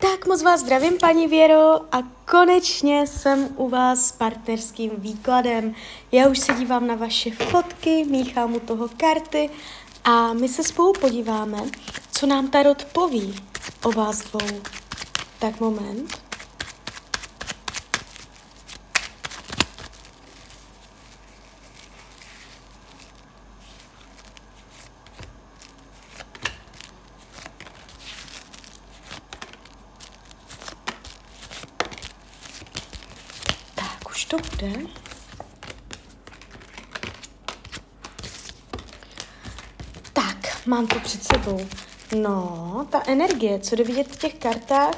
Tak moc vás zdravím, paní Věro, a konečně jsem u vás s partnerským výkladem. Já už se dívám na vaše fotky, míchám u toho karty a my se spolu podíváme, co nám Tarot poví o vás dvou. Tak moment. To bude? Tak, mám to před sebou. No, ta energie, co jde vidět v těch kartách,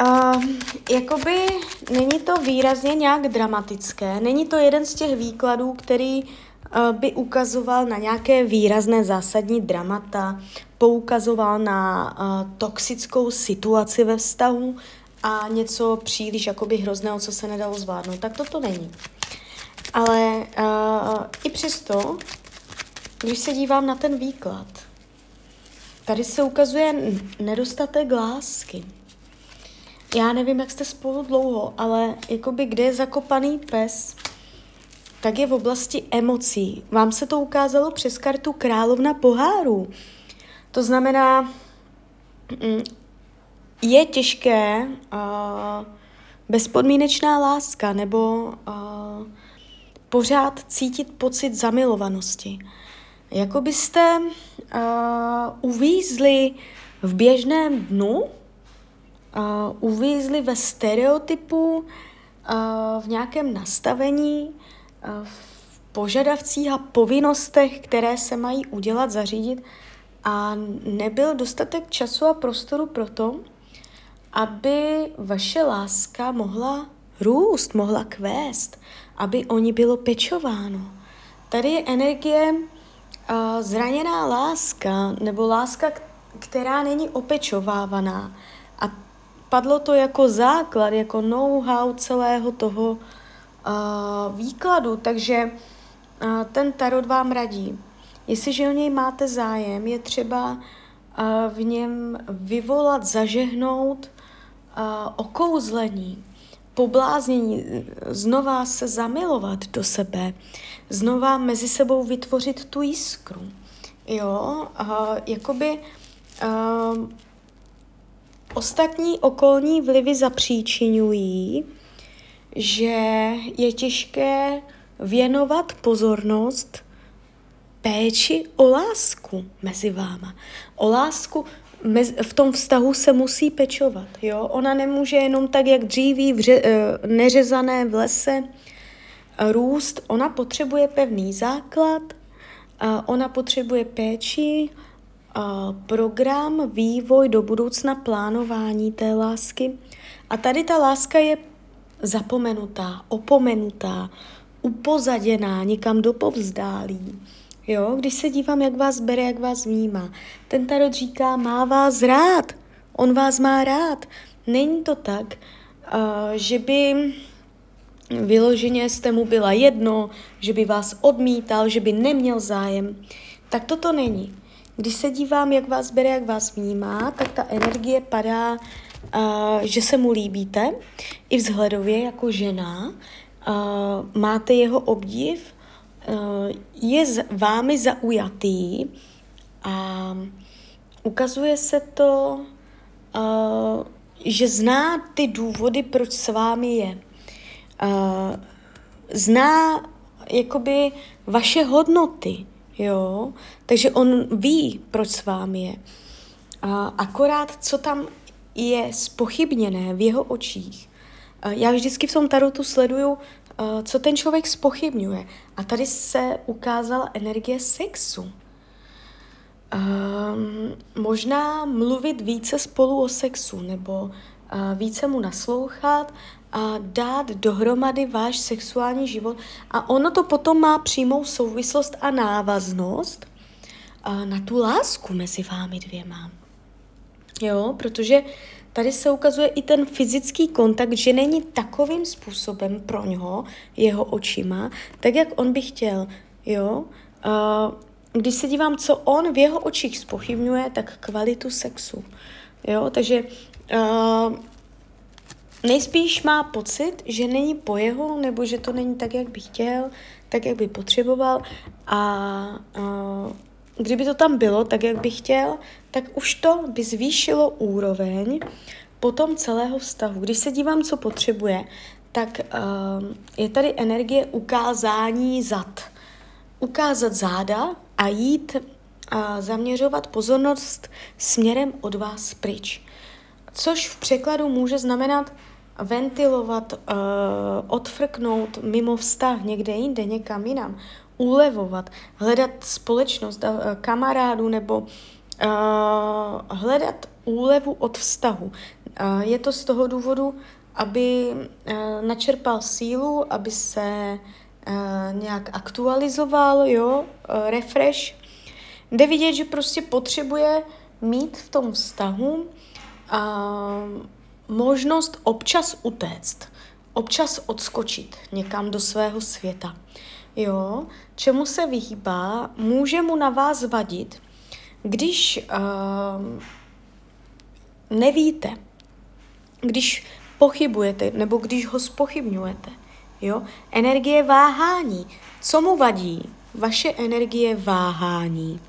uh, jakoby není to výrazně nějak dramatické. Není to jeden z těch výkladů, který uh, by ukazoval na nějaké výrazné zásadní dramata, poukazoval na uh, toxickou situaci ve vztahu, a něco příliš jakoby hrozného, co se nedalo zvládnout. Tak to to není. Ale uh, i přesto, když se dívám na ten výklad, tady se ukazuje nedostatek lásky. Já nevím, jak jste spolu dlouho, ale jakoby kde je zakopaný pes, tak je v oblasti emocí. Vám se to ukázalo přes kartu Královna pohárů. To znamená, mm, je těžké uh, bezpodmínečná láska nebo uh, pořád cítit pocit zamilovanosti. Jako byste uh, uvízli v běžném dnu, uh, uvízli ve stereotypu, uh, v nějakém nastavení, uh, v požadavcích a povinnostech, které se mají udělat, zařídit a nebyl dostatek času a prostoru pro to, aby vaše láska mohla růst, mohla kvést, aby o ní bylo pečováno. Tady je energie uh, zraněná láska, nebo láska, která není opečovávaná. A padlo to jako základ, jako know-how celého toho uh, výkladu, takže uh, ten tarot vám radí. Jestliže o něj máte zájem, je třeba uh, v něm vyvolat, zažehnout okouzlení, pobláznění, znova se zamilovat do sebe, znova mezi sebou vytvořit tu jiskru. Jo, uh, jakoby uh, ostatní okolní vlivy zapříčinují, že je těžké věnovat pozornost péči o lásku mezi váma. O lásku v tom vztahu se musí pečovat. Jo? Ona nemůže jenom tak, jak dříví vře, eh, neřezané v lese eh, růst. Ona potřebuje pevný základ, ona potřebuje péči, program, vývoj do budoucna, plánování té lásky. A tady ta láska je zapomenutá, opomenutá, upozaděná, někam do povzdálí. Jo, když se dívám, jak vás bere, jak vás vnímá. Ten tarot říká, má vás rád. On vás má rád. Není to tak, uh, že by vyloženě jste mu byla jedno, že by vás odmítal, že by neměl zájem. Tak toto není. Když se dívám, jak vás bere, jak vás vnímá, tak ta energie padá, uh, že se mu líbíte, i vzhledově jako žena, uh, máte jeho obdiv, je z vámi zaujatý a ukazuje se to, eh, že zná ty důvody, proč s vámi je. Eh, zná jakoby vaše hodnoty, jo, takže on ví, proč s vámi je. Akorát, co tam je spochybněné v jeho očích. Já vždycky v tom tarotu sleduju co ten člověk spochybňuje. A tady se ukázala energie sexu. Um, možná mluvit více spolu o sexu, nebo uh, více mu naslouchat a dát dohromady váš sexuální život. A ono to potom má přímou souvislost a návaznost uh, na tu lásku mezi vámi dvěma. Jo, protože Tady se ukazuje i ten fyzický kontakt, že není takovým způsobem pro něho, jeho očima, tak jak on by chtěl. Jo? Uh, když se dívám, co on v jeho očích spochybňuje, tak kvalitu sexu. Jo, takže uh, nejspíš má pocit, že není po jeho, nebo že to není tak, jak by chtěl, tak, jak by potřeboval a uh, kdyby to tam bylo tak, jak by chtěl, tak už to by zvýšilo úroveň potom celého vztahu. Když se dívám, co potřebuje, tak uh, je tady energie ukázání zad. Ukázat záda a jít a zaměřovat pozornost směrem od vás pryč. Což v překladu může znamenat ventilovat, uh, odfrknout mimo vztah někde jinde, někam jinam, ulevovat, hledat společnost, uh, kamarádů nebo hledat úlevu od vztahu. Uh, je to z toho důvodu, aby uh, načerpal sílu, aby se nějak aktualizoval, jo, refresh. Jde vidět, že prostě potřebuje mít v tom vztahu možnost občas utéct, občas odskočit někam do svého světa. Jo, čemu se vyhýbá, může mu na vás vadit, když uh, nevíte, když pochybujete nebo když ho spochybňujete. Jo? Energie váhání. Co mu vadí? Vaše energie váhání.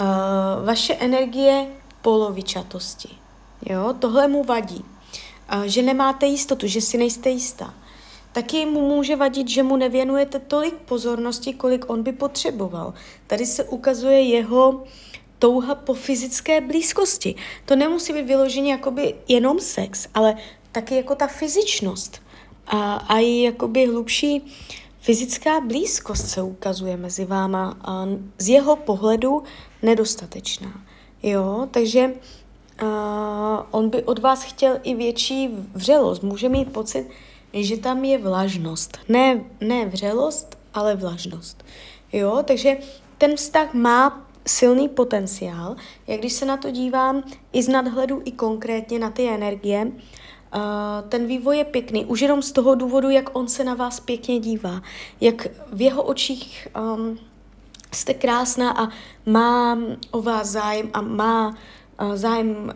Uh, vaše energie polovičatosti. Jo? Tohle mu vadí. Uh, že nemáte jistotu, že si nejste jistá. Taky mu může vadit, že mu nevěnujete tolik pozornosti, kolik on by potřeboval. Tady se ukazuje jeho touha po fyzické blízkosti. To nemusí být vyloženě jakoby jenom sex, ale taky jako ta fyzičnost. A, a i jakoby hlubší fyzická blízkost se ukazuje mezi váma a z jeho pohledu nedostatečná. Jo, takže uh, on by od vás chtěl i větší vřelost. Může mít pocit, že tam je vlažnost. Ne, ne vřelost, ale vlažnost. Jo, takže ten vztah má silný potenciál, jak když se na to dívám i z nadhledu, i konkrétně na ty energie, uh, ten vývoj je pěkný. Už jenom z toho důvodu, jak on se na vás pěkně dívá, jak v jeho očích um, jste krásná a má o vás zájem a má zájem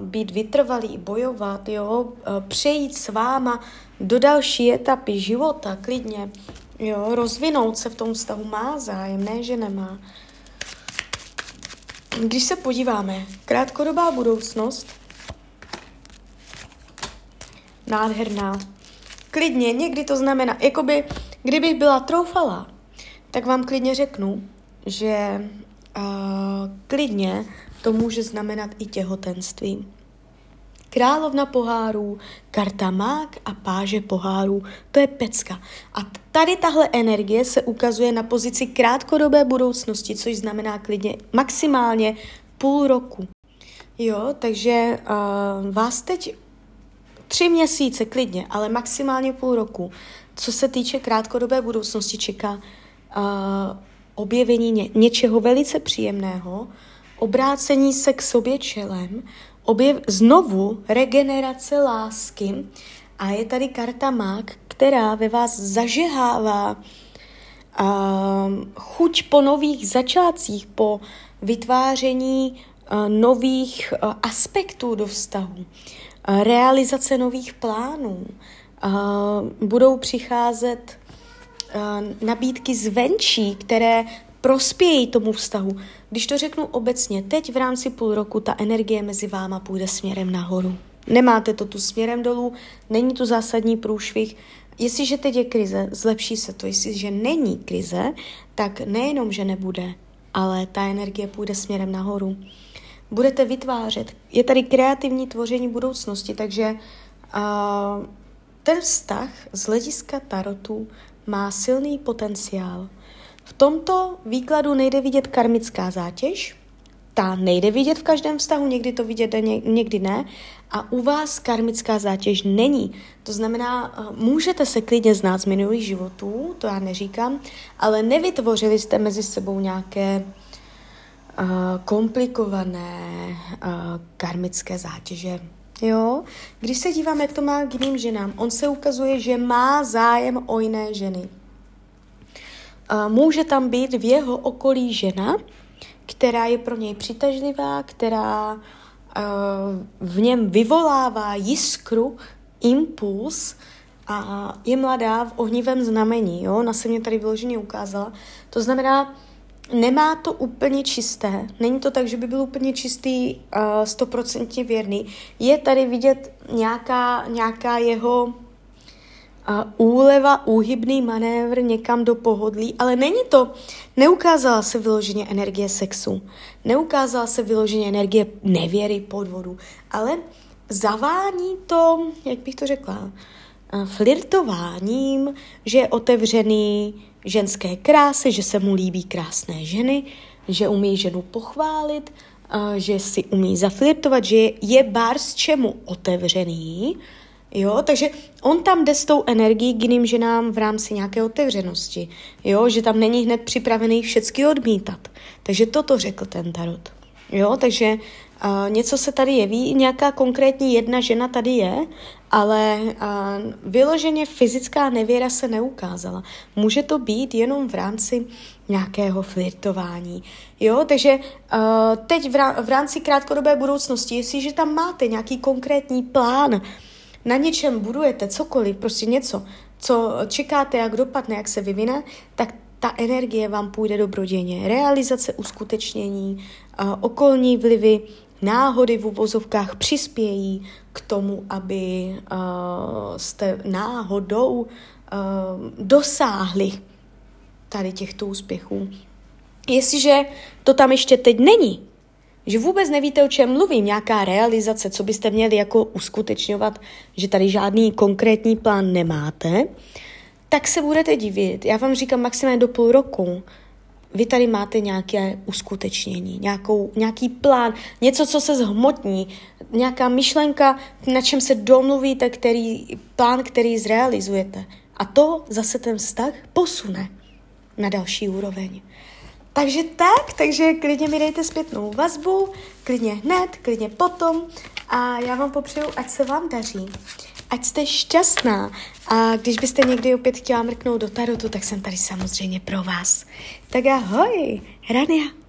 být vytrvalý, bojovat, jo, přejít s váma do další etapy života, klidně, jo, rozvinout se v tom vztahu, má zájem, ne, že nemá. Když se podíváme, krátkodobá budoucnost, nádherná, klidně, někdy to znamená, jakoby, kdybych byla troufala, tak vám klidně řeknu, že uh, klidně to může znamenat i těhotenství královna pohárů, karta mák a páže pohárů. To je pecka. A tady tahle energie se ukazuje na pozici krátkodobé budoucnosti, což znamená klidně maximálně půl roku. Jo, takže uh, vás teď tři měsíce klidně, ale maximálně půl roku, co se týče krátkodobé budoucnosti, čeká uh, objevení ně, něčeho velice příjemného, obrácení se k sobě čelem, objev, znovu regenerace lásky a je tady karta mák, která ve vás zažehává uh, chuť po nových začátcích, po vytváření uh, nových uh, aspektů do vztahu, uh, realizace nových plánů. Uh, budou přicházet nabídky zvenčí, které prospějí tomu vztahu. Když to řeknu obecně, teď v rámci půl roku ta energie mezi váma půjde směrem nahoru. Nemáte to tu směrem dolů, není tu zásadní průšvih. Jestliže teď je krize, zlepší se to. Jestliže není krize, tak nejenom, že nebude, ale ta energie půjde směrem nahoru. Budete vytvářet. Je tady kreativní tvoření budoucnosti, takže uh, ten vztah z hlediska tarotu má silný potenciál. V tomto výkladu nejde vidět karmická zátěž, ta nejde vidět v každém vztahu, někdy to vidět a někdy ne. A u vás karmická zátěž není. To znamená, eh, můžete se klidně znát z minulých životů, to já neříkám, ale nevytvořili jste mezi sebou nějaké uh, komplikované uh, karmické zátěže. Jo? Když se dívám, jak to má k jiným ženám, on se ukazuje, že má zájem o jiné ženy může tam být v jeho okolí žena, která je pro něj přitažlivá, která v něm vyvolává jiskru, impuls a je mladá v ohnivém znamení, jo, ona se mě tady vyloženě ukázala. To znamená, nemá to úplně čisté, není to tak, že by byl úplně čistý, stoprocentně uh, věrný. Je tady vidět nějaká, nějaká jeho úleva, úhybný manévr někam do pohodlí, ale není to, neukázala se vyloženě energie sexu, neukázala se vyloženě energie nevěry, podvodu, ale zavání to, jak bych to řekla, flirtováním, že je otevřený ženské krásy, že se mu líbí krásné ženy, že umí ženu pochválit, že si umí zaflirtovat, že je bárs čemu otevřený, Jo, takže on tam jde s tou energií k jiným ženám v rámci nějaké otevřenosti. Jo, že tam není hned připravený všecky odmítat. Takže toto řekl ten tarot. Jo, takže uh, něco se tady jeví, nějaká konkrétní jedna žena tady je, ale uh, vyloženě fyzická nevěra se neukázala. Může to být jenom v rámci nějakého flirtování. Jo, takže uh, teď v, rá- v rámci krátkodobé budoucnosti, jestliže tam máte nějaký konkrétní plán, na něčem budujete cokoliv, prostě něco, co čekáte, jak dopadne, jak se vyvine, tak ta energie vám půjde dobrodějně. Realizace, uskutečnění, uh, okolní vlivy, náhody v uvozovkách přispějí k tomu, aby uh, jste náhodou uh, dosáhli tady těchto úspěchů. Jestliže to tam ještě teď není, že vůbec nevíte, o čem mluvím, nějaká realizace, co byste měli jako uskutečňovat, že tady žádný konkrétní plán nemáte, tak se budete divit. Já vám říkám maximálně do půl roku. Vy tady máte nějaké uskutečnění, nějakou, nějaký plán, něco, co se zhmotní, nějaká myšlenka, na čem se domluvíte, který, plán, který zrealizujete. A to zase ten vztah posune na další úroveň. Takže tak, takže klidně mi dejte zpětnou vazbu, klidně hned, klidně potom a já vám popřeju, ať se vám daří, ať jste šťastná a když byste někdy opět chtěla mrknout do tarotu, tak jsem tady samozřejmě pro vás. Tak ahoj, Rania.